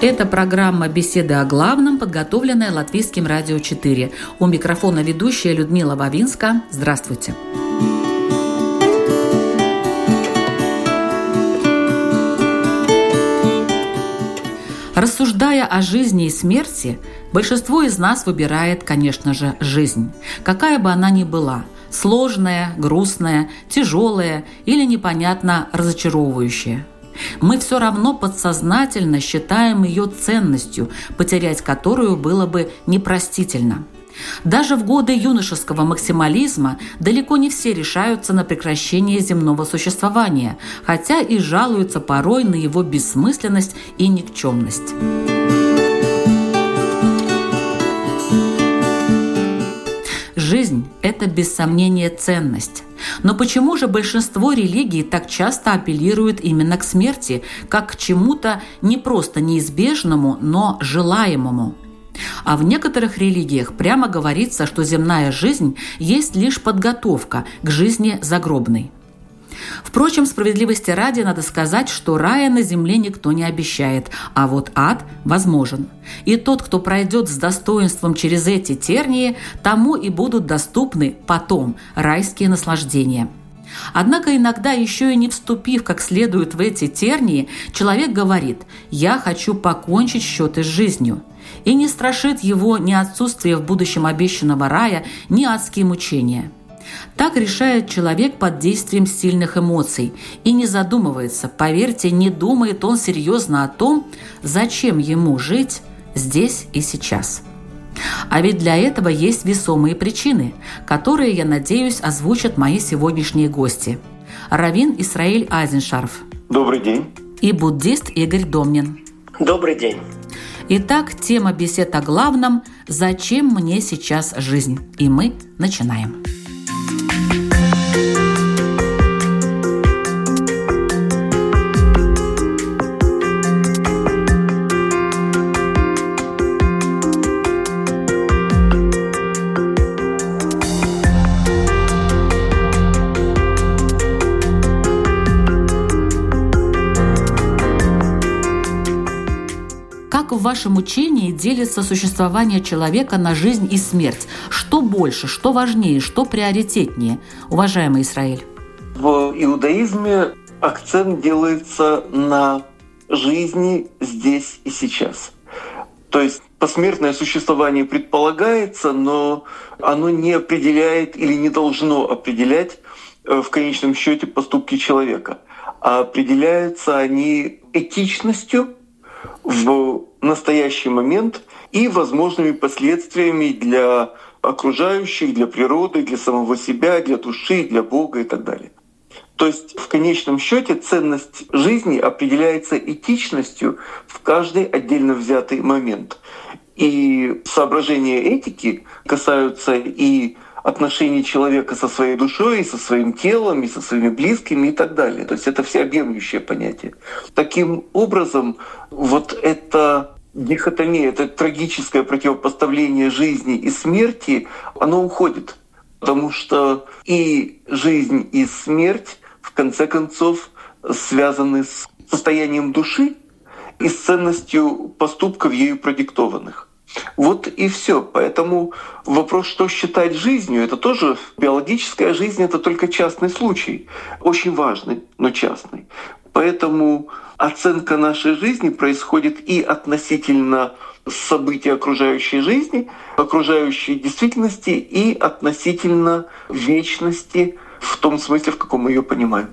Это программа «Беседы о главном», подготовленная Латвийским радио 4. У микрофона ведущая Людмила Вавинска. Здравствуйте. Рассуждая о жизни и смерти, большинство из нас выбирает, конечно же, жизнь, какая бы она ни была – сложная, грустная, тяжелая или непонятно разочаровывающая – мы все равно подсознательно считаем ее ценностью, потерять которую было бы непростительно. Даже в годы юношеского максимализма далеко не все решаются на прекращение земного существования, хотя и жалуются порой на его бессмысленность и никчемность. Это без сомнения ценность. Но почему же большинство религий так часто апеллируют именно к смерти, как к чему-то не просто неизбежному, но желаемому? А в некоторых религиях прямо говорится, что земная жизнь есть лишь подготовка к жизни загробной. Впрочем, справедливости ради надо сказать, что рая на земле никто не обещает, а вот ад возможен. И тот, кто пройдет с достоинством через эти тернии, тому и будут доступны потом райские наслаждения. Однако иногда, еще и не вступив как следует в эти тернии, человек говорит «я хочу покончить счеты с жизнью». И не страшит его ни отсутствие в будущем обещанного рая, ни адские мучения – так решает человек под действием сильных эмоций и не задумывается, поверьте, не думает он серьезно о том, зачем ему жить здесь и сейчас. А ведь для этого есть весомые причины, которые, я надеюсь, озвучат мои сегодняшние гости. Равин Исраиль Айзеншарф. Добрый день. И буддист Игорь Домнин. Добрый день. Итак, тема бесед о главном «Зачем мне сейчас жизнь?» И мы начинаем. Как вашем учении делится существование человека на жизнь и смерть? Что больше, что важнее, что приоритетнее, уважаемый Израиль? В иудаизме акцент делается на жизни здесь и сейчас. То есть посмертное существование предполагается, но оно не определяет или не должно определять э, в конечном счете поступки человека. А определяются они этичностью в настоящий момент и возможными последствиями для окружающих, для природы, для самого себя, для души, для Бога и так далее. То есть в конечном счете ценность жизни определяется этичностью в каждый отдельно взятый момент. И соображения этики касаются и отношений человека со своей душой, и со своим телом, и со своими близкими и так далее. То есть это всеобъемлющее понятие. Таким образом, вот это дихотомия, это трагическое противопоставление жизни и смерти, оно уходит. Потому что и жизнь, и смерть, в конце концов, связаны с состоянием души и с ценностью поступков ею продиктованных. Вот и все. Поэтому вопрос, что считать жизнью, это тоже биологическая жизнь, это только частный случай. Очень важный, но частный. Поэтому оценка нашей жизни происходит и относительно событий окружающей жизни, окружающей действительности и относительно вечности в том смысле, в каком мы ее понимаем.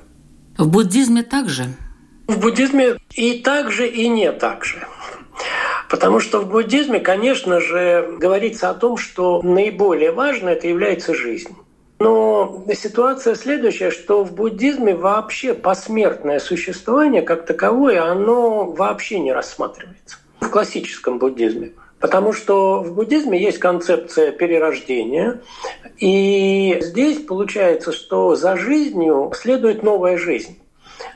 В буддизме также? В буддизме и так же, и не так же. Потому что в буддизме, конечно же, говорится о том, что наиболее важно это является жизнь. Но ситуация следующая, что в буддизме вообще посмертное существование как таковое, оно вообще не рассматривается в классическом буддизме. Потому что в буддизме есть концепция перерождения, и здесь получается, что за жизнью следует новая жизнь.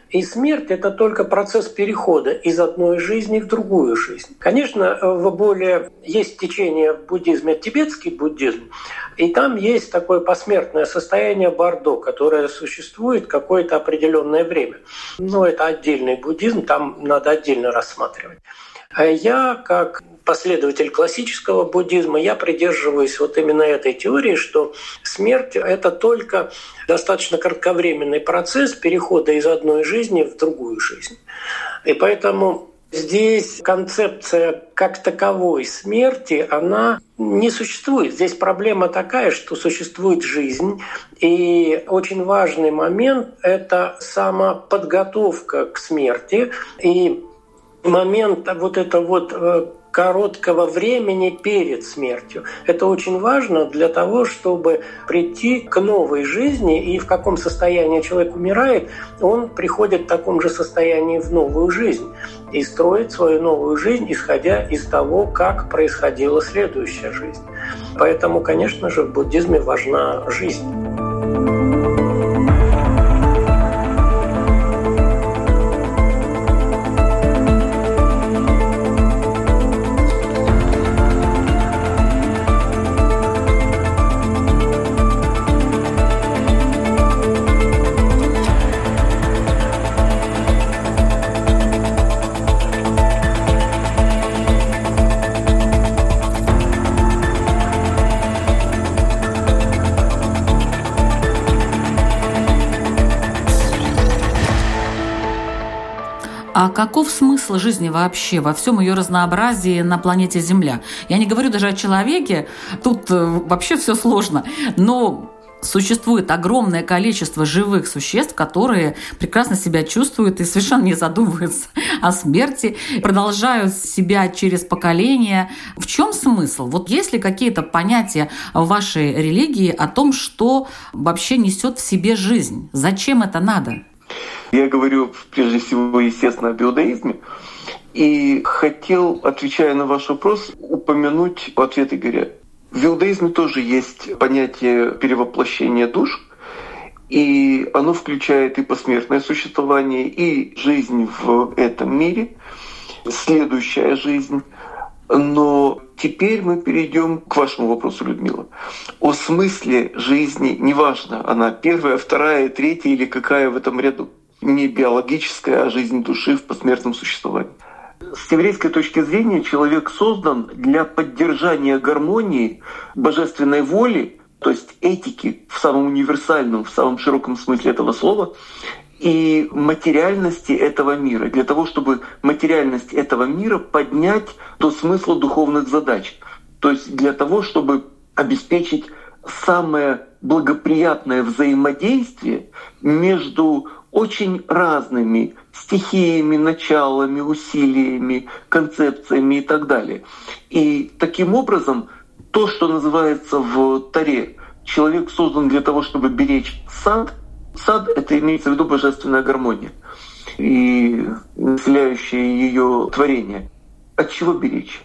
И смерть – это только процесс перехода из одной жизни в другую жизнь. Конечно, в более есть течение в буддизме, тибетский буддизм, и там есть такое посмертное состояние Бардо, которое существует какое-то определенное время. Но это отдельный буддизм, там надо отдельно рассматривать. А я, как последователь классического буддизма, я придерживаюсь вот именно этой теории, что смерть — это только достаточно кратковременный процесс перехода из одной жизни в другую жизнь. И поэтому Здесь концепция как таковой смерти, она не существует. Здесь проблема такая, что существует жизнь, и очень важный момент – это самоподготовка к смерти. И момент вот это вот э, короткого времени перед смертью. Это очень важно для того, чтобы прийти к новой жизни, и в каком состоянии человек умирает, он приходит в таком же состоянии в новую жизнь и строит свою новую жизнь, исходя из того, как происходила следующая жизнь. Поэтому, конечно же, в буддизме важна жизнь. А каков смысл жизни вообще во всем ее разнообразии на планете Земля? Я не говорю даже о человеке, тут э, вообще все сложно, но существует огромное количество живых существ, которые прекрасно себя чувствуют и совершенно не задумываются о смерти, продолжают себя через поколения. В чем смысл? Вот есть ли какие-то понятия в вашей религии о том, что вообще несет в себе жизнь? Зачем это надо? Я говорю прежде всего, естественно, об иудаизме. И хотел, отвечая на ваш вопрос, упомянуть ответ Игоря. В иудаизме тоже есть понятие перевоплощения душ, и оно включает и посмертное существование, и жизнь в этом мире, следующая жизнь. Но теперь мы перейдем к вашему вопросу, Людмила. О смысле жизни, неважно, она первая, вторая, третья или какая в этом ряду не биологическая, а жизнь души в посмертном существовании. С еврейской точки зрения человек создан для поддержания гармонии божественной воли, то есть этики в самом универсальном, в самом широком смысле этого слова, и материальности этого мира, для того, чтобы материальность этого мира поднять до смысла духовных задач. То есть для того, чтобы обеспечить самое благоприятное взаимодействие между очень разными стихиями, началами, усилиями, концепциями и так далее. И таким образом то, что называется в Таре, человек создан для того, чтобы беречь сад, сад — это имеется в виду божественная гармония и населяющее ее творение. От чего беречь?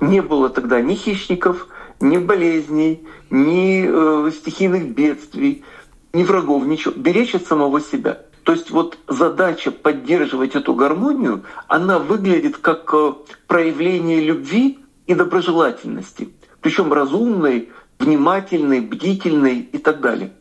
Не было тогда ни хищников, ни болезней, ни э, стихийных бедствий, ни врагов, ничего. Беречь от самого себя — то есть вот задача поддерживать эту гармонию, она выглядит как э, проявление любви и доброжелательности, причем разумной, внимательной, бдительной и так далее.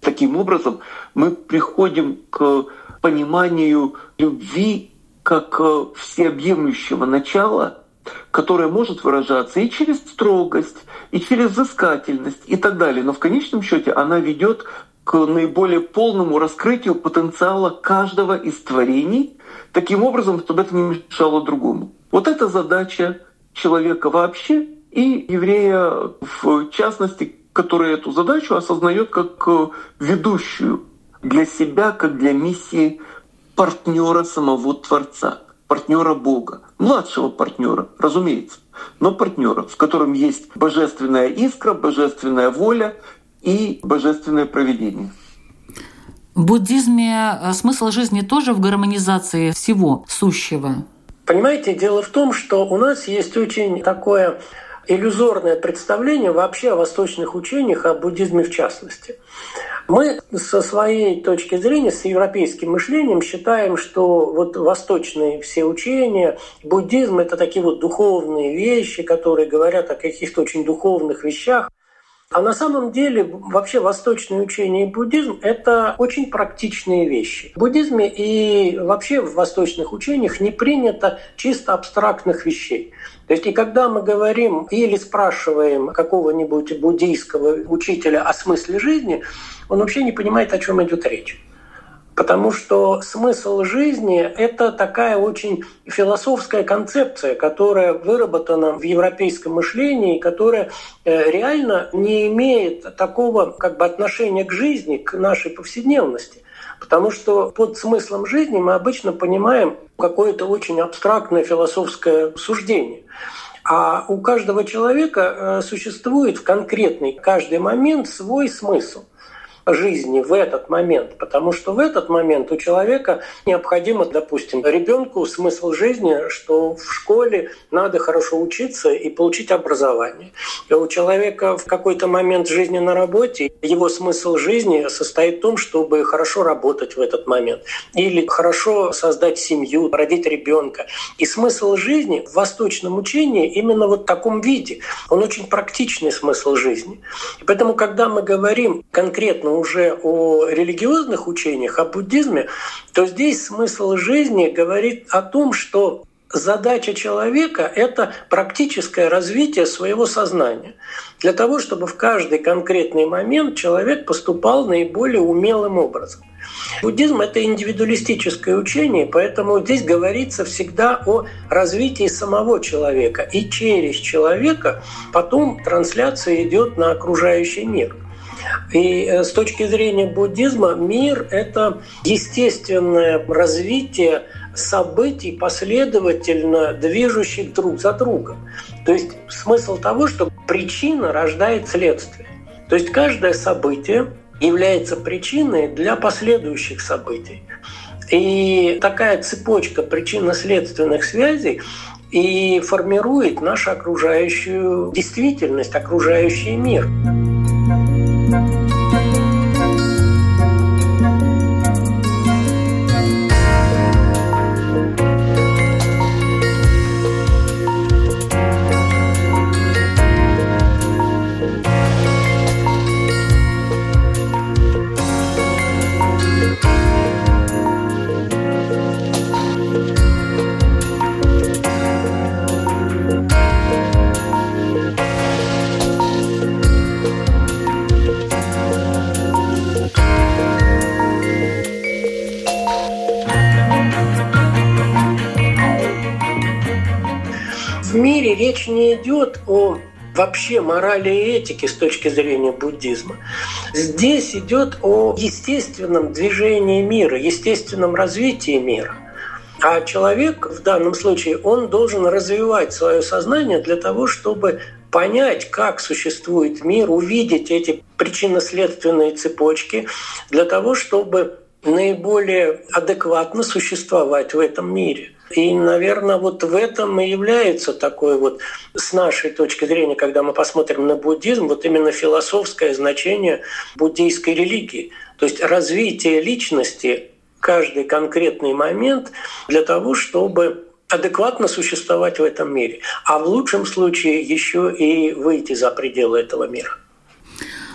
Таким образом, мы приходим к пониманию любви как э, всеобъемлющего начала, которое может выражаться и через строгость, и через взыскательность и так далее. Но в конечном счете она ведет к наиболее полному раскрытию потенциала каждого из творений, таким образом, чтобы это не мешало другому. Вот это задача человека вообще и еврея в частности, который эту задачу осознает как э, ведущую для себя, как для миссии партнера самого Творца, партнера Бога, младшего партнера, разумеется, но партнера, в котором есть божественная искра, божественная воля, и божественное проведение. В буддизме э, смысл жизни тоже в гармонизации всего сущего. Понимаете, дело в том, что у нас есть очень такое иллюзорное представление вообще о восточных учениях, о буддизме в частности. Мы со своей точки зрения, с европейским мышлением считаем, что вот восточные все учения, буддизм – это такие вот духовные вещи, которые говорят о каких-то очень духовных вещах. А на самом деле вообще восточное учение и буддизм – это очень практичные вещи. В буддизме и вообще в восточных учениях не принято чисто абстрактных вещей. То есть и когда мы говорим или спрашиваем какого-нибудь буддийского учителя о смысле жизни, он вообще не понимает, о чем идет речь. Потому что смысл жизни – это такая очень философская концепция, которая выработана в европейском мышлении, которая э, реально не имеет такого как бы, отношения к жизни, к нашей повседневности. Потому что под смыслом жизни мы обычно понимаем какое-то очень абстрактное философское суждение. А у каждого человека э, существует в конкретный каждый момент свой смысл жизни в этот момент, потому что в этот момент у человека необходимо, допустим, ребенку смысл жизни, что в школе надо хорошо учиться и получить образование. И у человека в какой-то момент жизни на работе его смысл жизни состоит в том, чтобы хорошо работать в этот момент или хорошо создать семью, родить ребенка. И смысл жизни в восточном учении именно вот в таком виде. Он очень практичный смысл жизни. И поэтому, когда мы говорим конкретно уже о религиозных учениях, о буддизме, то здесь смысл жизни говорит о том, что задача человека – это практическое развитие своего сознания. Для того, чтобы в каждый конкретный момент человек поступал наиболее умелым образом. Буддизм – это индивидуалистическое учение, поэтому здесь говорится всегда о развитии самого человека. И через человека потом трансляция идет на окружающий мир – и э, с точки зрения буддизма мир – это естественное развитие событий, последовательно движущих друг за другом. То есть смысл того, что причина рождает следствие. То есть каждое событие является причиной для последующих событий. И такая цепочка причинно-следственных связей и формирует нашу окружающую действительность, окружающий мир. Вообще морали и этики с точки зрения буддизма. Здесь идет о естественном движении мира, естественном развитии мира. А человек в данном случае, он должен развивать свое сознание для того, чтобы понять, как существует мир, увидеть эти причинно-следственные цепочки, для того, чтобы наиболее адекватно существовать в этом мире – и, наверное, вот в этом и является такое вот, с нашей точки зрения, когда мы посмотрим на буддизм, вот именно философское значение буддийской религии. То есть развитие личности каждый конкретный момент для того, чтобы адекватно существовать в этом мире, а в лучшем случае еще и выйти за пределы этого мира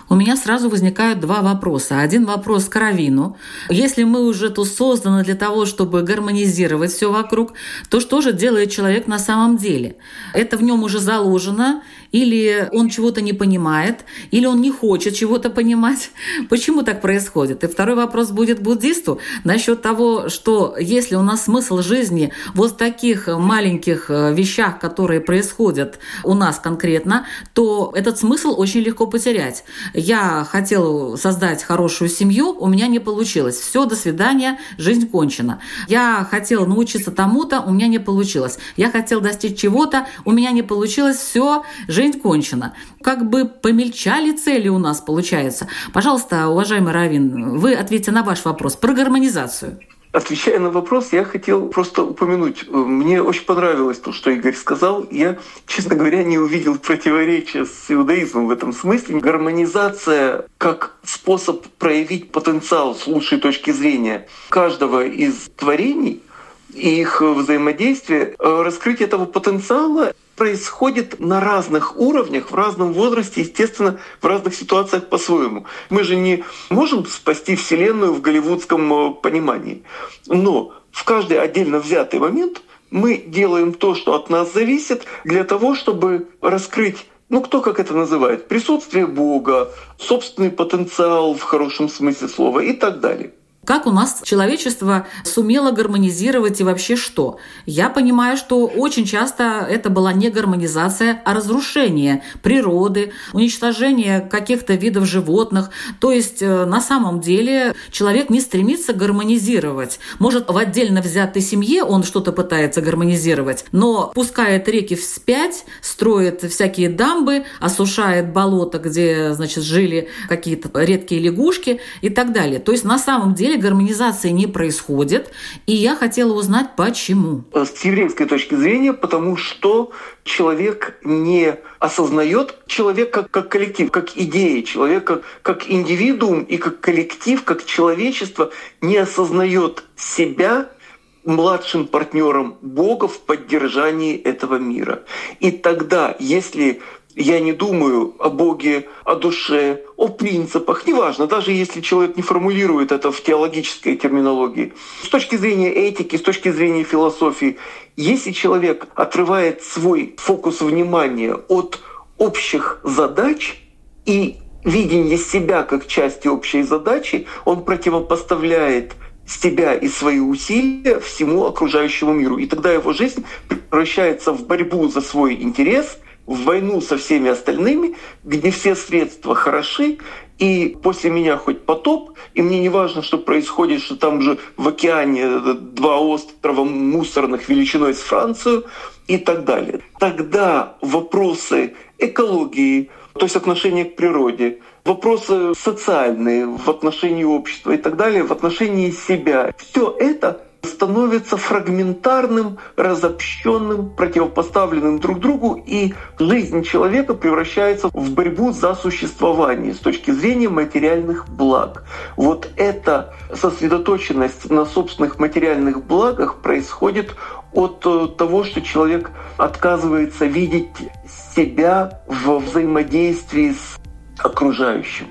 у меня сразу возникают два вопроса. Один вопрос к Равину. Если мы уже тут созданы для того, чтобы гармонизировать все вокруг, то что же делает человек на самом деле? Это в нем уже заложено, или он чего-то не понимает, или он не хочет чего-то понимать. Почему так происходит? И второй вопрос будет буддисту насчет того, что если у нас смысл жизни вот в таких маленьких э, вещах, которые происходят у нас конкретно, то этот смысл очень легко потерять. Я хотел создать хорошую семью, у меня не получилось. Все, до свидания, жизнь кончена. Я хотел научиться тому-то, у меня не получилось. Я хотел достичь чего-то, у меня не получилось. Все, жизнь кончена. Как бы помельчали цели у нас, получается. Пожалуйста, уважаемый Равин, вы ответьте на ваш вопрос про гармонизацию. Отвечая на вопрос, я хотел просто упомянуть. Мне очень понравилось то, что Игорь сказал. Я, честно говоря, не увидел противоречия с иудаизмом в этом смысле. Гармонизация как способ проявить потенциал с лучшей точки зрения каждого из творений их взаимодействие, раскрытие этого потенциала происходит на разных уровнях, в разном возрасте, естественно, в разных ситуациях по-своему. Мы же не можем спасти Вселенную в голливудском э, понимании. Но в каждый отдельно взятый момент мы делаем то, что от нас зависит, для того, чтобы раскрыть ну, кто как это называет, присутствие Бога, собственный потенциал в хорошем смысле слова и так далее. Как у нас человечество сумело гармонизировать и вообще что? Я понимаю, что очень часто это была не гармонизация, а разрушение природы, уничтожение каких-то видов животных. То есть э, на самом деле человек не стремится гармонизировать. Может, в отдельно взятой семье он что-то пытается гармонизировать, но пускает реки вспять, строит всякие дамбы, осушает болото, где, значит, жили какие-то редкие лягушки и так далее. То есть на самом деле деле гармонизации не происходит, и я хотела узнать, почему. С еврейской точки зрения, потому что человек не осознает человек как, коллектив, как идея, человек как, как индивидуум и как коллектив, как человечество не осознает себя младшим партнером Бога в поддержании этого мира. И тогда, если я не думаю о Боге, о душе, о принципах, неважно, даже если человек не формулирует это в теологической терминологии. С точки зрения этики, с точки зрения философии, если человек отрывает свой фокус внимания от общих задач и видение себя как части общей задачи, он противопоставляет себя и свои усилия всему окружающему миру. И тогда его жизнь превращается в борьбу за свой интерес – в войну со всеми остальными, где все средства хороши, и после меня хоть потоп, и мне не важно, что происходит, что там же в океане два острова мусорных величиной с Францию и так далее. Тогда вопросы экологии, то есть отношения к природе, вопросы социальные в отношении общества и так далее, в отношении себя, все это становится фрагментарным, разобщенным, противопоставленным друг другу, и жизнь человека превращается в борьбу за существование с точки зрения материальных благ. Вот эта сосредоточенность на собственных материальных благах происходит от э, того, что человек отказывается видеть себя в взаимодействии с окружающим.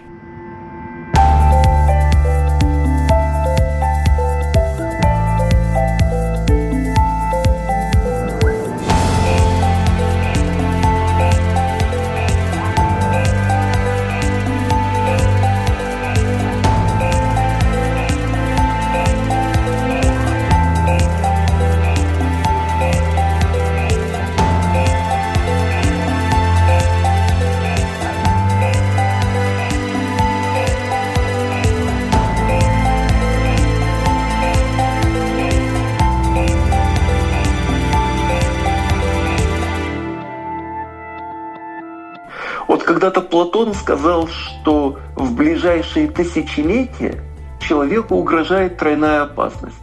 Когда-то Платон сказал, что в ближайшие тысячелетия человеку угрожает тройная опасность.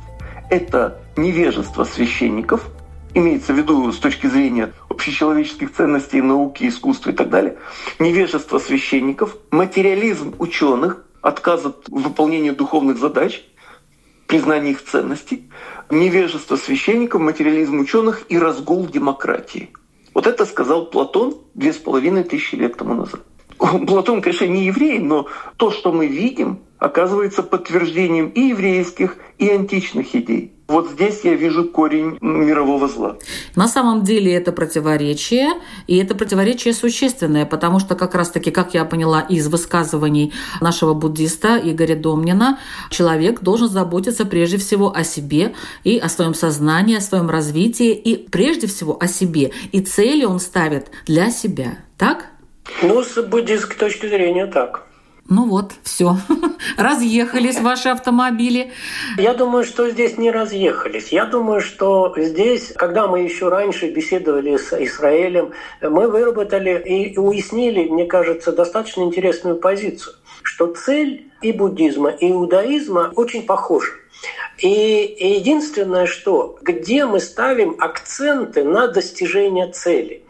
Это невежество священников, имеется в виду с точки зрения общечеловеческих ценностей, науки, искусства и так далее, невежество священников, материализм ученых, отказ от выполнения духовных задач, признание их ценностей, невежество священников, материализм ученых и разгул демократии – вот это сказал Платон две с половиной тысячи лет тому назад. Платон, конечно, не еврей, но то, что мы видим, оказывается подтверждением и еврейских, и античных идей. Вот здесь я вижу корень мирового зла. На самом деле это противоречие, и это противоречие существенное, потому что как раз-таки, как я поняла из высказываний нашего буддиста Игоря Домнина, человек должен заботиться прежде всего о себе и о своем сознании, о своем развитии, и прежде всего о себе. И цели он ставит для себя. Так? Ну, с буддистской точки зрения так. Ну вот, все, разъехались ваши автомобили. Я думаю, что здесь не разъехались. Я думаю, что здесь, когда мы еще раньше беседовали с Израилем, мы выработали и уяснили, мне кажется, достаточно интересную позицию, что цель и буддизма, и иудаизма очень похожи. И единственное, что где мы ставим акценты на достижение цели.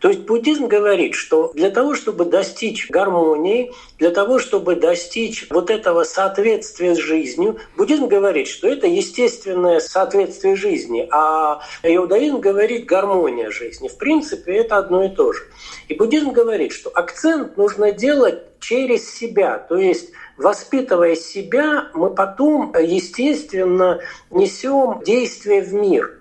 То есть буддизм говорит, что для того, чтобы достичь гармонии, для того, чтобы достичь вот этого соответствия с жизнью, буддизм говорит, что это естественное соответствие жизни, а иудаизм говорит гармония жизни. В принципе, это одно и то же. И буддизм говорит, что акцент нужно делать через себя, то есть воспитывая себя, мы потом, естественно, несем действие в мир.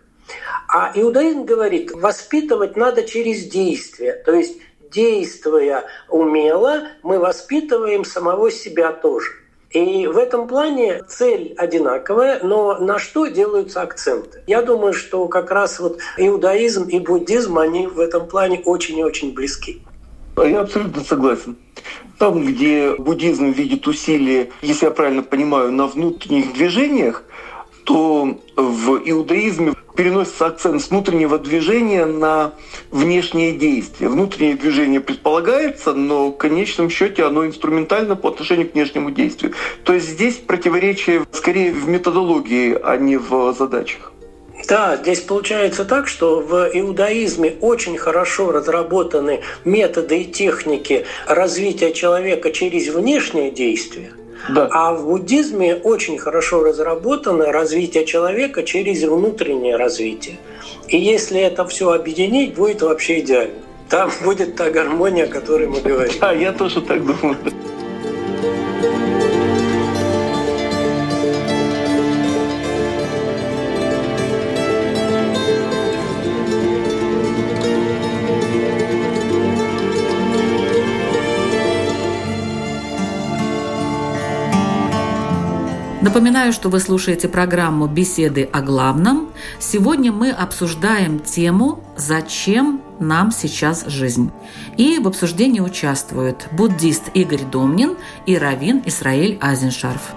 А иудаизм говорит, воспитывать надо через действие. То есть, действуя умело, мы воспитываем самого себя тоже. И в этом плане цель одинаковая, но на что делаются акценты? Я думаю, что как раз вот иудаизм и буддизм, они в этом плане очень и очень близки. Я абсолютно согласен. Там, где буддизм видит усилия, если я правильно понимаю, на внутренних движениях, то в иудаизме переносится акцент с внутреннего движения на внешние действия. Внутреннее движение предполагается, но в конечном счете оно инструментально по отношению к внешнему действию. То есть здесь противоречие скорее в методологии, а не в задачах. Да, здесь получается так, что в иудаизме очень хорошо разработаны методы и техники развития человека через внешнее действие. Да. А в буддизме очень хорошо разработано развитие человека через внутреннее развитие. И если это все объединить, будет вообще идеально. Там будет та гармония, о которой мы говорим. А я тоже так думаю. Напоминаю, что вы слушаете программу «Беседы о главном». Сегодня мы обсуждаем тему «Зачем нам сейчас жизнь?». И в обсуждении участвуют буддист Игорь Домнин и раввин Исраиль Азеншарф.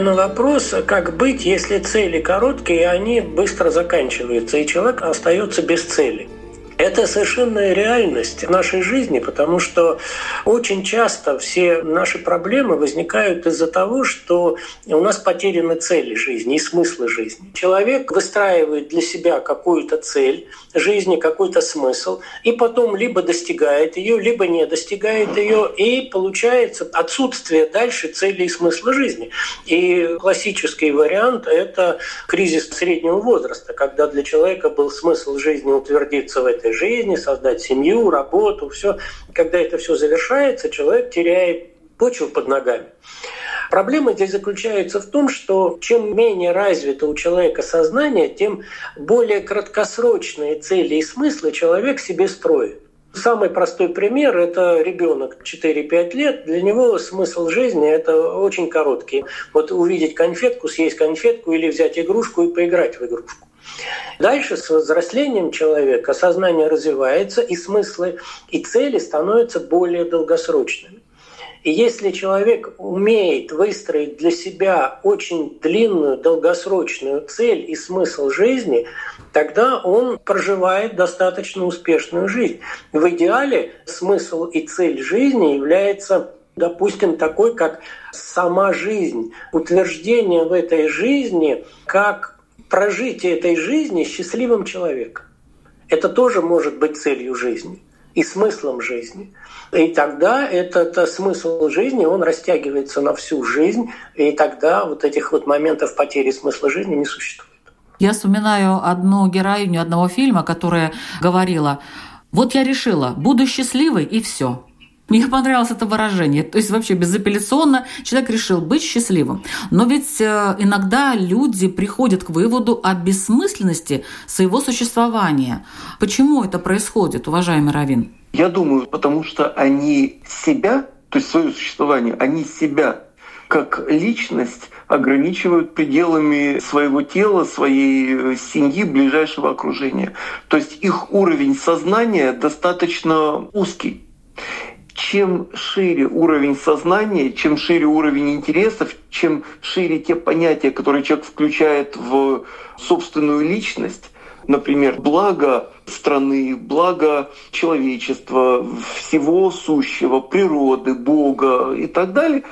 На вопрос, как быть, если цели короткие, и они быстро заканчиваются, и человек остается без цели. Это совершенная реальность нашей жизни, потому что очень часто все наши проблемы возникают из-за того, что у нас потеряны цели жизни и смыслы жизни. Человек выстраивает для себя какую-то цель жизни, какой-то смысл, и потом либо достигает ее, либо не достигает ее, и получается отсутствие дальше цели и смысла жизни. И классический вариант – это кризис среднего возраста, когда для человека был смысл жизни утвердиться в этой жизни, создать семью, работу, все. Когда это все завершается, человек теряет почву под ногами. Проблема здесь заключается в том, что чем менее развито у человека сознание, тем более краткосрочные цели и смыслы человек себе строит. Самый простой пример – это ребенок 4-5 лет. Для него смысл жизни – это очень короткий. Вот увидеть конфетку, съесть конфетку или взять игрушку и поиграть в игрушку. Дальше с взрослением человека сознание развивается, и смыслы и цели становятся более долгосрочными. И если человек умеет выстроить для себя очень длинную, долгосрочную цель и смысл жизни, тогда он проживает достаточно успешную жизнь. В идеале смысл и цель жизни является допустим, такой, как сама жизнь, утверждение в этой жизни как прожитие этой жизни счастливым человеком. Это тоже может быть целью жизни и смыслом жизни. И тогда этот смысл жизни, он растягивается на всю жизнь, и тогда вот этих вот моментов потери смысла жизни не существует. Я вспоминаю одну героиню одного фильма, которая говорила, вот я решила, буду счастливой и все. Мне понравилось это выражение. То есть вообще безапелляционно человек решил быть счастливым. Но ведь э, иногда люди приходят к выводу о бессмысленности своего существования. Почему это происходит, уважаемый Равин? Я думаю, потому что они себя, то есть свое существование, они себя как личность ограничивают пределами своего тела, своей э, семьи, ближайшего окружения. То есть их уровень сознания достаточно узкий чем шире уровень сознания, чем шире уровень интересов, чем шире те понятия, которые человек включает в собственную личность, например, благо страны, благо человечества, всего сущего, природы, Бога и так далее,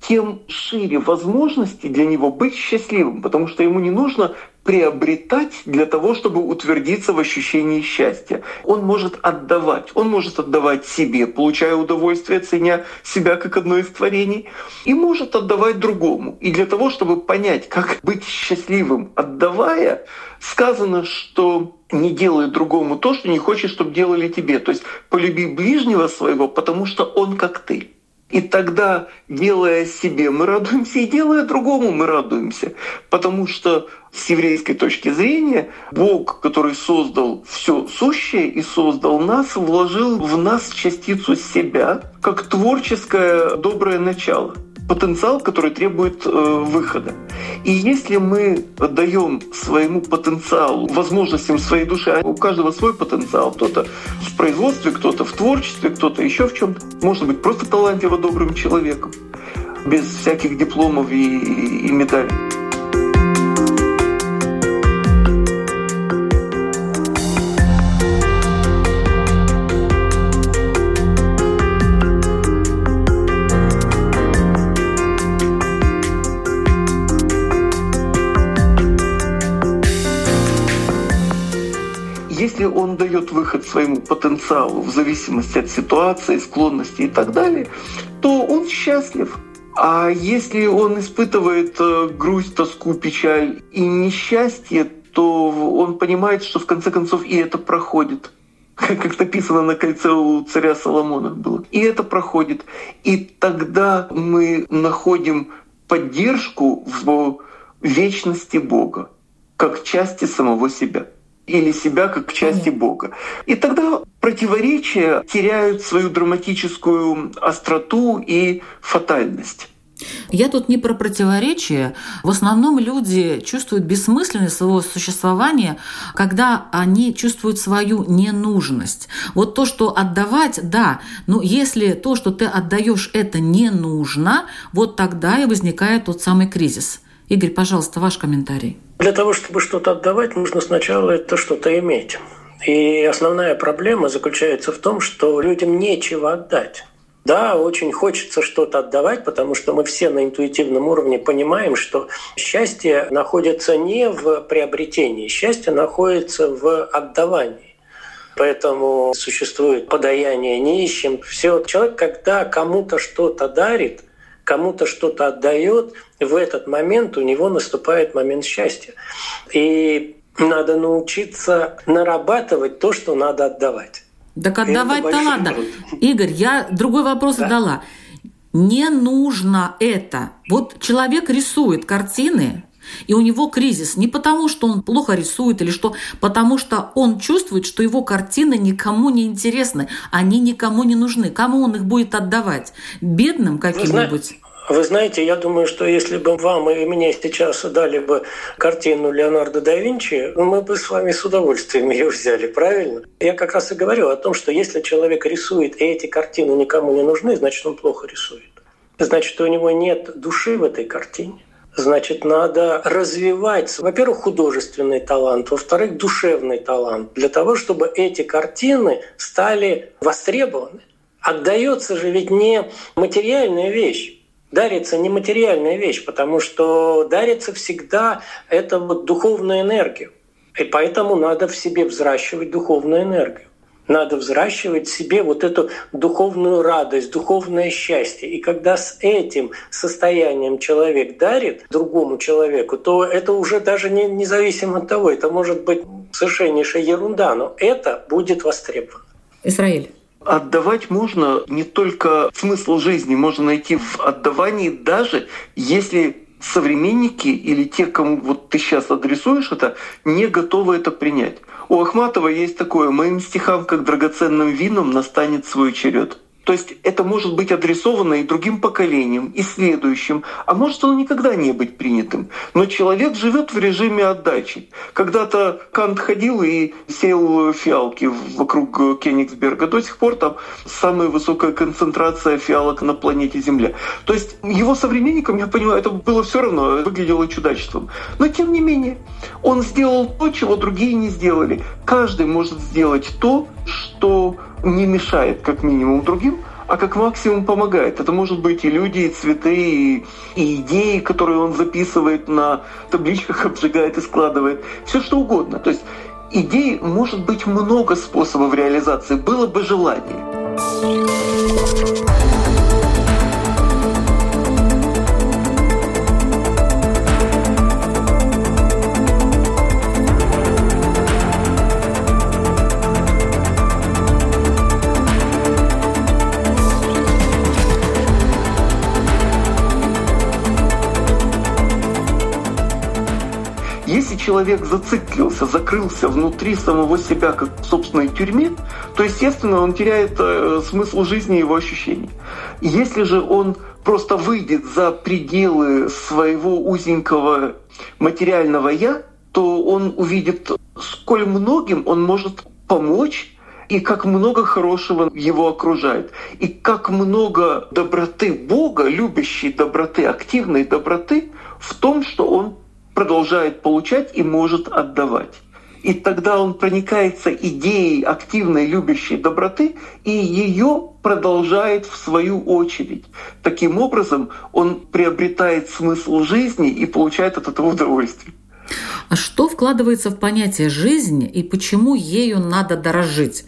тем шире возможности для него быть счастливым, потому что ему не нужно приобретать для того, чтобы утвердиться в ощущении счастья. Он может отдавать. Он может отдавать себе, получая удовольствие, ценя себя как одно из творений, и может отдавать другому. И для того, чтобы понять, как быть счастливым, отдавая, сказано, что не делай другому то, что не хочешь, чтобы делали тебе. То есть полюби ближнего своего, потому что он как ты. И тогда, делая себе, мы радуемся, и делая другому, мы радуемся. Потому что с еврейской точки зрения Бог, который создал все сущее и создал нас, вложил в нас частицу себя как творческое доброе начало потенциал, который требует э, выхода. И если мы даем своему потенциалу, возможностям своей души, а у каждого свой потенциал, кто-то в производстве, кто-то в творчестве, кто-то еще в чем-то, может быть просто талантливо добрым человеком, без всяких дипломов и, и медалей. Он дает выход своему потенциалу в зависимости от ситуации, склонности и так далее, то он счастлив. А если он испытывает э, грусть, тоску, печаль и несчастье, то он понимает, что в конце концов и это проходит как написано на кольце у царя Соломона было. И это проходит. И тогда мы находим поддержку в вечности Бога, как части самого себя или себя как части Бога. И тогда противоречия теряют свою драматическую остроту и фатальность. Я тут не про противоречие. В основном люди чувствуют бессмысленность своего существования, когда они чувствуют свою ненужность. Вот то, что отдавать, да, но если то, что ты отдаешь, это не нужно, вот тогда и возникает тот самый кризис. Игорь, пожалуйста, ваш комментарий. Для того, чтобы что-то отдавать, нужно сначала это что-то иметь. И основная проблема заключается в том, что людям нечего отдать. Да, очень хочется что-то отдавать, потому что мы все на интуитивном уровне понимаем, что счастье находится не в приобретении, счастье находится в отдавании. Поэтому существует подаяние нищим. Все. Человек, когда кому-то что-то дарит, кому-то что-то отдает, в этот момент у него наступает момент счастья. И надо научиться нарабатывать то, что надо отдавать. Так отдавать-то ладно. Игорь, я другой вопрос да? задала. Не нужно это. Вот человек рисует картины, и у него кризис не потому, что он плохо рисует или что, потому что он чувствует, что его картины никому не интересны, они никому не нужны. Кому он их будет отдавать? Бедным каким-нибудь? Вы знаете, я думаю, что если бы вам и мне сейчас дали бы картину Леонардо да Винчи, мы бы с вами с удовольствием ее взяли, правильно? Я как раз и говорю о том, что если человек рисует, и эти картины никому не нужны, значит, он плохо рисует. Значит, у него нет души в этой картине. Значит, надо развивать, во-первых, художественный талант, во-вторых, душевный талант, для того, чтобы эти картины стали востребованы. Отдается же ведь не материальная вещь дарится нематериальная вещь, потому что дарится всегда это вот духовная энергия. И поэтому надо в себе взращивать духовную энергию. Надо взращивать в себе вот эту духовную радость, духовное счастье. И когда с этим состоянием человек дарит другому человеку, то это уже даже не, независимо от того, это может быть совершеннейшая ерунда, но это будет востребовано. Израиль. Отдавать можно не только смысл жизни, можно найти в отдавании даже если современники или те, кому вот ты сейчас адресуешь это, не готовы это принять. У Ахматова есть такое «Моим стихам, как драгоценным вином, настанет свой черед». То есть это может быть адресовано и другим поколениям, и следующим, а может оно никогда не быть принятым. Но человек живет в режиме отдачи. Когда-то Кант ходил и сел фиалки вокруг Кенигсберга. До сих пор там самая высокая концентрация фиалок на планете Земля. То есть его современникам, я понимаю, это было все равно, выглядело чудачеством. Но тем не менее, он сделал то, чего другие не сделали. Каждый может сделать то, что не мешает как минимум другим, а как максимум помогает. Это может быть и люди, и цветы, и, и идеи, которые он записывает на табличках, обжигает и складывает. Все что угодно. То есть идей может быть много способов реализации, было бы желание. Человек зациклился, закрылся внутри самого себя, как в собственной тюрьме, то, естественно, он теряет э, смысл жизни и его ощущений. Если же он просто выйдет за пределы своего узенького материального «я», то он увидит, сколь многим он может помочь и как много хорошего его окружает, и как много доброты Бога, любящей доброты, активной доброты в том, что он продолжает получать и может отдавать. И тогда он проникается идеей активной любящей доброты и ее продолжает в свою очередь. Таким образом, он приобретает смысл жизни и получает от этого удовольствие. А что вкладывается в понятие «жизнь» и почему ею надо дорожить?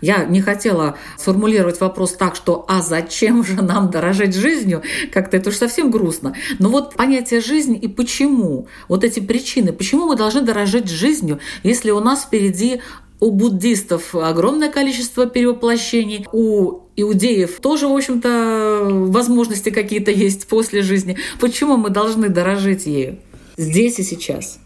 Я не хотела сформулировать вопрос так, что «а зачем же нам дорожить жизнью?» Как-то это уж совсем грустно. Но вот понятие «жизнь» и почему? Вот эти причины. Почему мы должны дорожить жизнью, если у нас впереди у буддистов огромное количество перевоплощений, у иудеев тоже, в общем-то, возможности какие-то есть после жизни. Почему мы должны дорожить ею здесь и сейчас?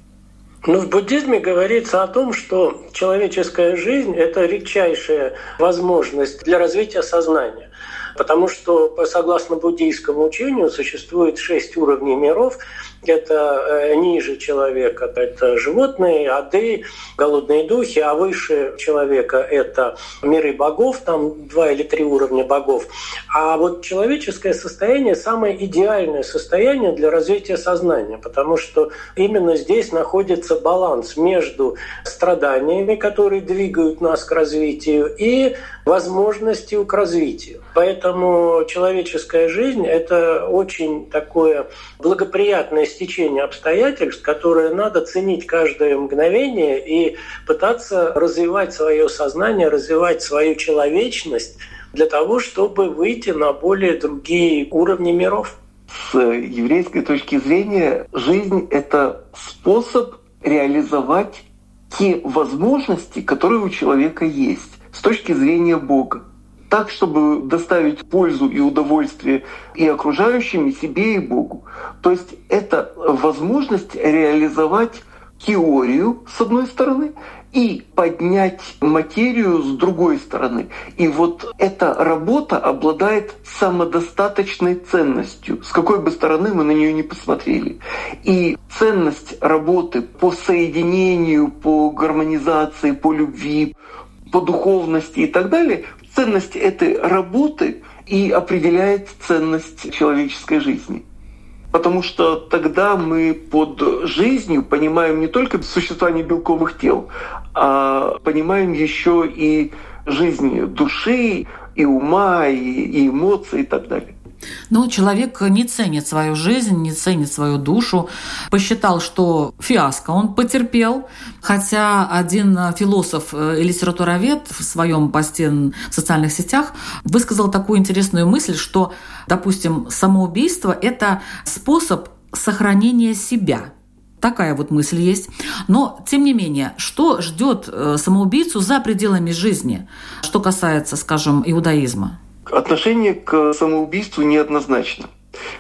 Ну, в буддизме говорится о том, что человеческая жизнь – это редчайшая возможность для развития сознания. Потому что, согласно буддийскому учению, существует шесть уровней миров, это э, ниже человека, это животные, ады, голодные духи, а выше человека это миры богов, там два или три уровня богов. А вот человеческое состояние самое идеальное состояние для развития сознания, потому что именно здесь находится баланс между страданиями, которые двигают нас к развитию, и возможностью к развитию. Поэтому человеческая жизнь – это очень такое благоприятное стечение обстоятельств, которое надо ценить каждое мгновение и пытаться развивать свое сознание, развивать свою человечность для того, чтобы выйти на более другие уровни миров. С еврейской точки зрения жизнь — это способ реализовать те возможности, которые у человека есть с точки зрения Бога так, чтобы доставить пользу и удовольствие и окружающим, и себе, и Богу. То есть это возможность реализовать теорию, с одной стороны, и поднять материю с другой стороны. И вот эта работа обладает самодостаточной ценностью, с какой бы стороны мы на нее не посмотрели. И ценность работы по соединению, по гармонизации, по любви, по духовности и так далее ценность этой работы и определяет ценность человеческой жизни. Потому что тогда мы под жизнью понимаем не только существование белковых тел, а понимаем еще и жизнь души, и ума, и, и эмоций и так далее. Но человек не ценит свою жизнь, не ценит свою душу. Посчитал, что фиаско он потерпел. Хотя один философ и литературовед в своем посте в социальных сетях высказал такую интересную мысль, что, допустим, самоубийство – это способ сохранения себя – Такая вот мысль есть. Но, тем не менее, что ждет э, самоубийцу за пределами жизни, что касается, скажем, иудаизма? Отношение к самоубийству неоднозначно.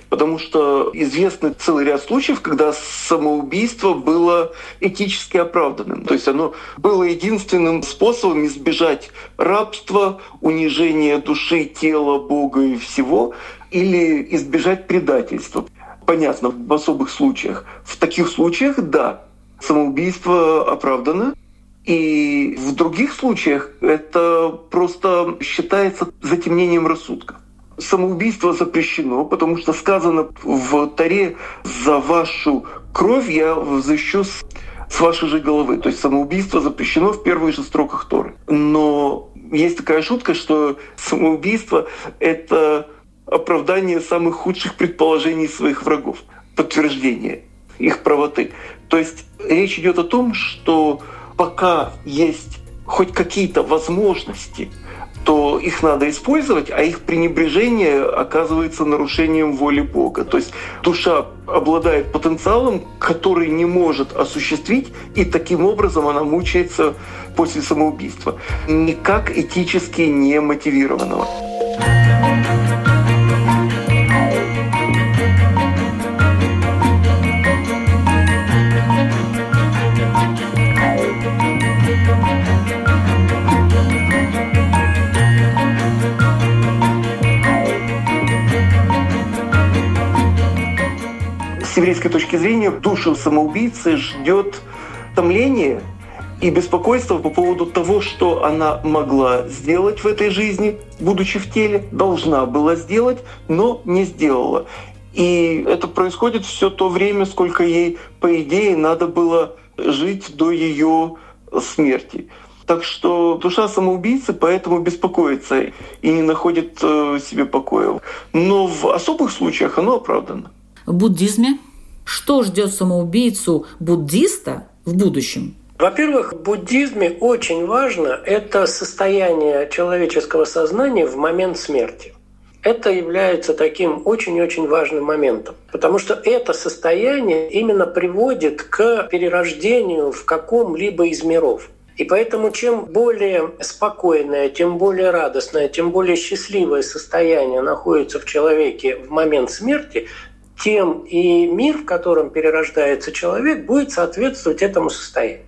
Потому что известны целый ряд случаев, когда самоубийство было этически оправданным. То есть оно было единственным способом избежать рабства, унижения души, тела, Бога и всего, или избежать предательства понятно, в особых случаях. В таких случаях, да, самоубийство оправдано. И в других случаях это просто считается затемнением рассудка. Самоубийство запрещено, потому что сказано в Таре «за вашу кровь я взыщу с вашей же головы». То есть самоубийство запрещено в первых же строках Торы. Но есть такая шутка, что самоубийство — это оправдание самых худших предположений своих врагов, подтверждение их правоты. То есть речь идет о том, что пока есть хоть какие-то возможности, то их надо использовать, а их пренебрежение оказывается нарушением воли Бога. То есть душа обладает потенциалом, который не может осуществить, и таким образом она мучается после самоубийства. Никак этически не мотивированного. С еврейской точки зрения душу самоубийцы ждет томление и беспокойство по поводу того, что она могла сделать в этой жизни, будучи в теле, должна была сделать, но не сделала. И это происходит все то время, сколько ей, по идее, надо было жить до ее смерти. Так что душа самоубийцы поэтому беспокоится и не находит э, себе покоя. Но в особых случаях оно оправдано. Буддизме что ждет самоубийцу буддиста в будущем? Во-первых, в буддизме очень важно это состояние человеческого сознания в момент смерти. Это является таким очень-очень важным моментом, потому что это состояние именно приводит к перерождению в каком-либо из миров. И поэтому чем более спокойное, тем более радостное, тем более счастливое состояние находится в человеке в момент смерти, тем и мир, в котором перерождается человек, будет соответствовать этому состоянию.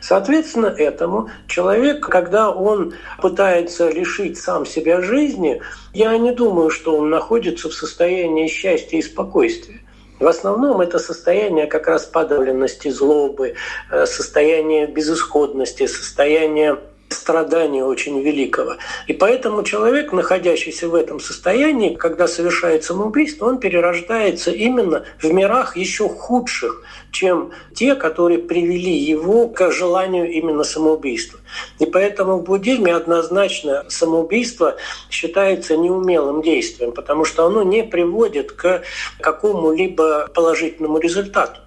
Соответственно, этому человек, когда он пытается лишить сам себя жизни, я не думаю, что он находится в состоянии счастья и спокойствия. В основном это состояние как раз подавленности, злобы, э, состояние безысходности, состояние страдания очень великого. И поэтому человек, находящийся в этом состоянии, когда совершает самоубийство, он перерождается именно в мирах еще худших, чем те, которые привели его к желанию именно самоубийства. И поэтому в буддизме однозначно самоубийство считается неумелым действием, потому что оно не приводит к какому-либо положительному результату.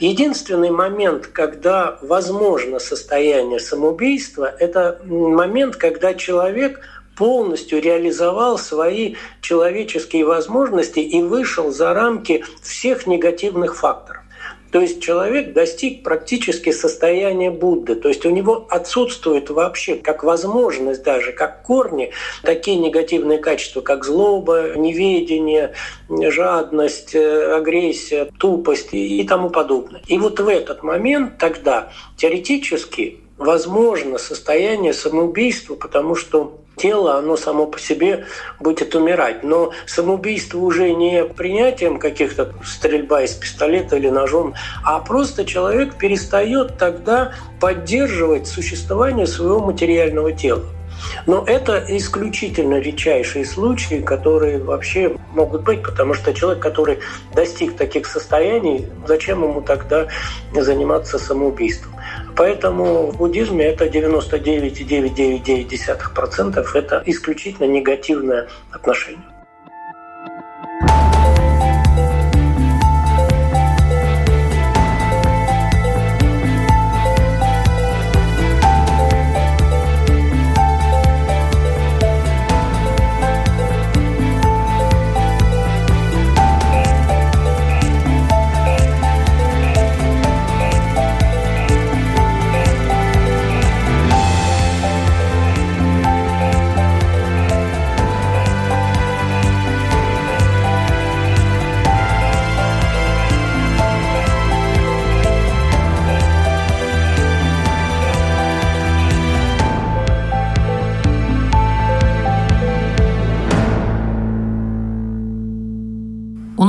Единственный момент, когда возможно состояние самоубийства, это момент, когда человек полностью реализовал свои человеческие возможности и вышел за рамки всех негативных факторов. То есть человек достиг практически состояния Будды. То есть у него отсутствует вообще как возможность даже, как корни, такие негативные качества, как злоба, неведение, жадность, э, агрессия, тупость и тому подобное. И вот в этот момент тогда теоретически возможно состояние самоубийства, потому что тело, оно само по себе будет умирать. Но самоубийство уже не принятием каких-то стрельба из пистолета или ножом, а просто человек перестает тогда поддерживать существование своего материального тела. Но это исключительно редчайшие случаи, которые вообще могут быть, потому что человек, который достиг таких состояний, зачем ему тогда заниматься самоубийством? Поэтому в буддизме это 99,999% это исключительно негативное отношение.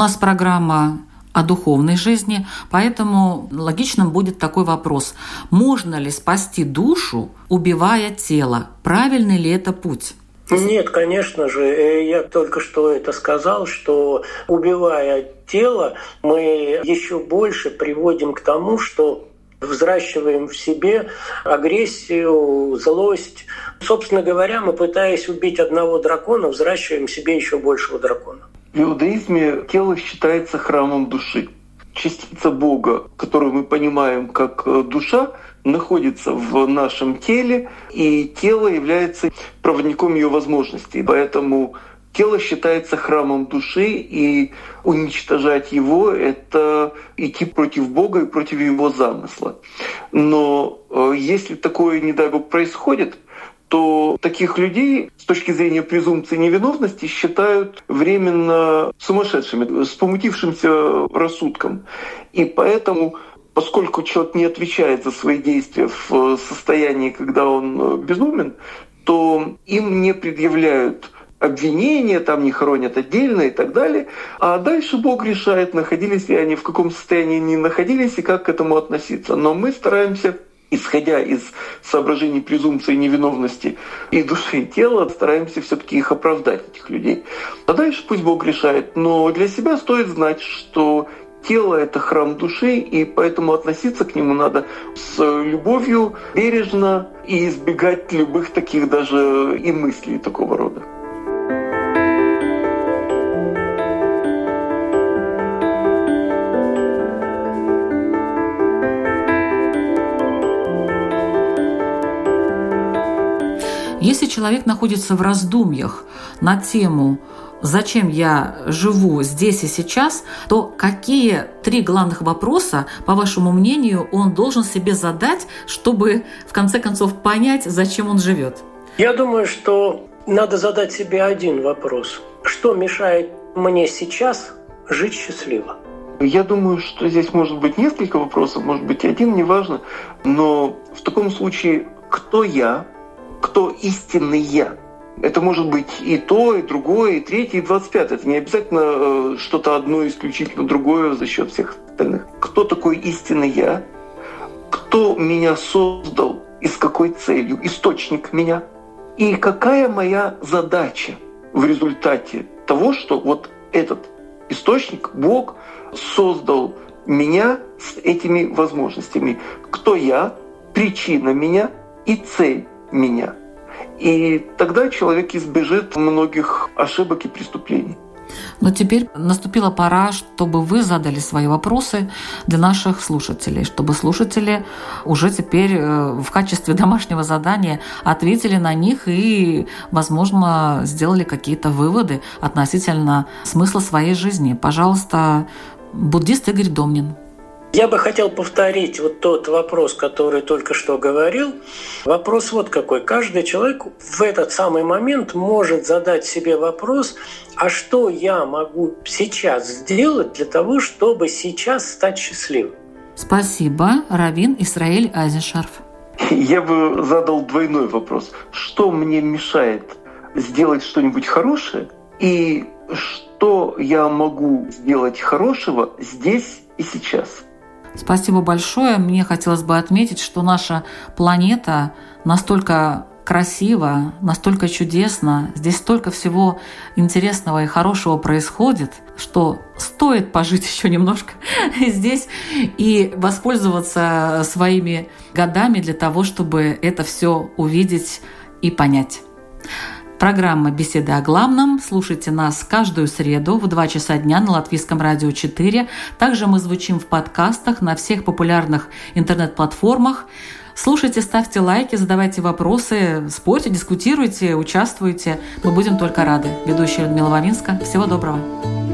Нас программа о духовной жизни, поэтому логичным будет такой вопрос. Можно ли спасти душу, убивая тело? Правильный ли это путь? Нет, конечно же. Э, я только что это сказал, что убивая тело, мы еще больше приводим к тому, что взращиваем в себе агрессию, злость. Собственно говоря, мы, пытаясь убить одного дракона, взращиваем в себе еще большего дракона. В иудаизме тело считается храмом души. Частица Бога, которую мы понимаем как э, душа, находится в нашем теле, и тело является проводником ее возможностей. Поэтому тело считается храмом души, и уничтожать его — это идти против Бога и против его замысла. Но э, если такое, не дай Бог, происходит — то таких людей с точки зрения презумпции невиновности считают временно сумасшедшими, с помутившимся рассудком. И поэтому поскольку человек не отвечает за свои действия в состоянии, когда он безумен, то им не предъявляют обвинения, там не хоронят отдельно и так далее. А дальше Бог решает, находились ли они, в каком состоянии они находились и как к этому относиться. Но мы стараемся исходя из соображений презумпции невиновности и души и тела, стараемся все-таки их оправдать, этих людей. А дальше пусть Бог решает. Но для себя стоит знать, что тело — это храм души, и поэтому относиться к нему надо с любовью, бережно и избегать любых таких даже и мыслей такого рода. Если человек находится в раздумьях на тему зачем я живу здесь и сейчас, то какие три главных вопроса, по вашему мнению, он должен себе задать, чтобы в конце концов понять, зачем он живет? Я думаю, что надо задать себе один вопрос. Что мешает мне сейчас жить счастливо? Я думаю, что здесь может быть несколько вопросов, может быть один, неважно. Но в таком случае, кто я, кто истинный я. Это может быть и то, и другое, и третье, и двадцать пятое. Это не обязательно э, что-то одно исключительно другое за счет всех остальных. Кто такой истинный я? Кто меня создал и с какой целью? Источник меня. И какая моя задача в результате того, что вот этот источник, Бог, создал меня с этими возможностями. Кто я, причина меня и цель меня. И тогда человек избежит многих ошибок и преступлений. Но теперь наступила пора, чтобы вы задали свои вопросы для наших слушателей, чтобы слушатели уже теперь э, в качестве домашнего задания ответили на них и, возможно, сделали какие-то выводы относительно смысла своей жизни. Пожалуйста, буддист Игорь Домнин. Я бы хотел повторить вот тот вопрос, который только что говорил. Вопрос вот какой. Каждый человек в этот самый момент может задать себе вопрос, а что я могу сейчас сделать для того, чтобы сейчас стать счастливым? Спасибо, Равин Исраиль Азишарф. Я бы задал двойной вопрос. Что мне мешает сделать что-нибудь хорошее? И что я могу сделать хорошего здесь и сейчас? Спасибо большое. Мне хотелось бы отметить, что наша планета настолько красиво, настолько чудесно, здесь столько всего интересного и хорошего происходит, что стоит пожить еще немножко здесь и воспользоваться своими годами для того, чтобы это все увидеть и понять. Программа «Беседы о главном». Слушайте нас каждую среду в 2 часа дня на Латвийском радио 4. Также мы звучим в подкастах на всех популярных интернет-платформах. Слушайте, ставьте лайки, задавайте вопросы, спорьте, дискутируйте, участвуйте. Мы будем только рады. Ведущая Людмила Вавинска. Всего доброго.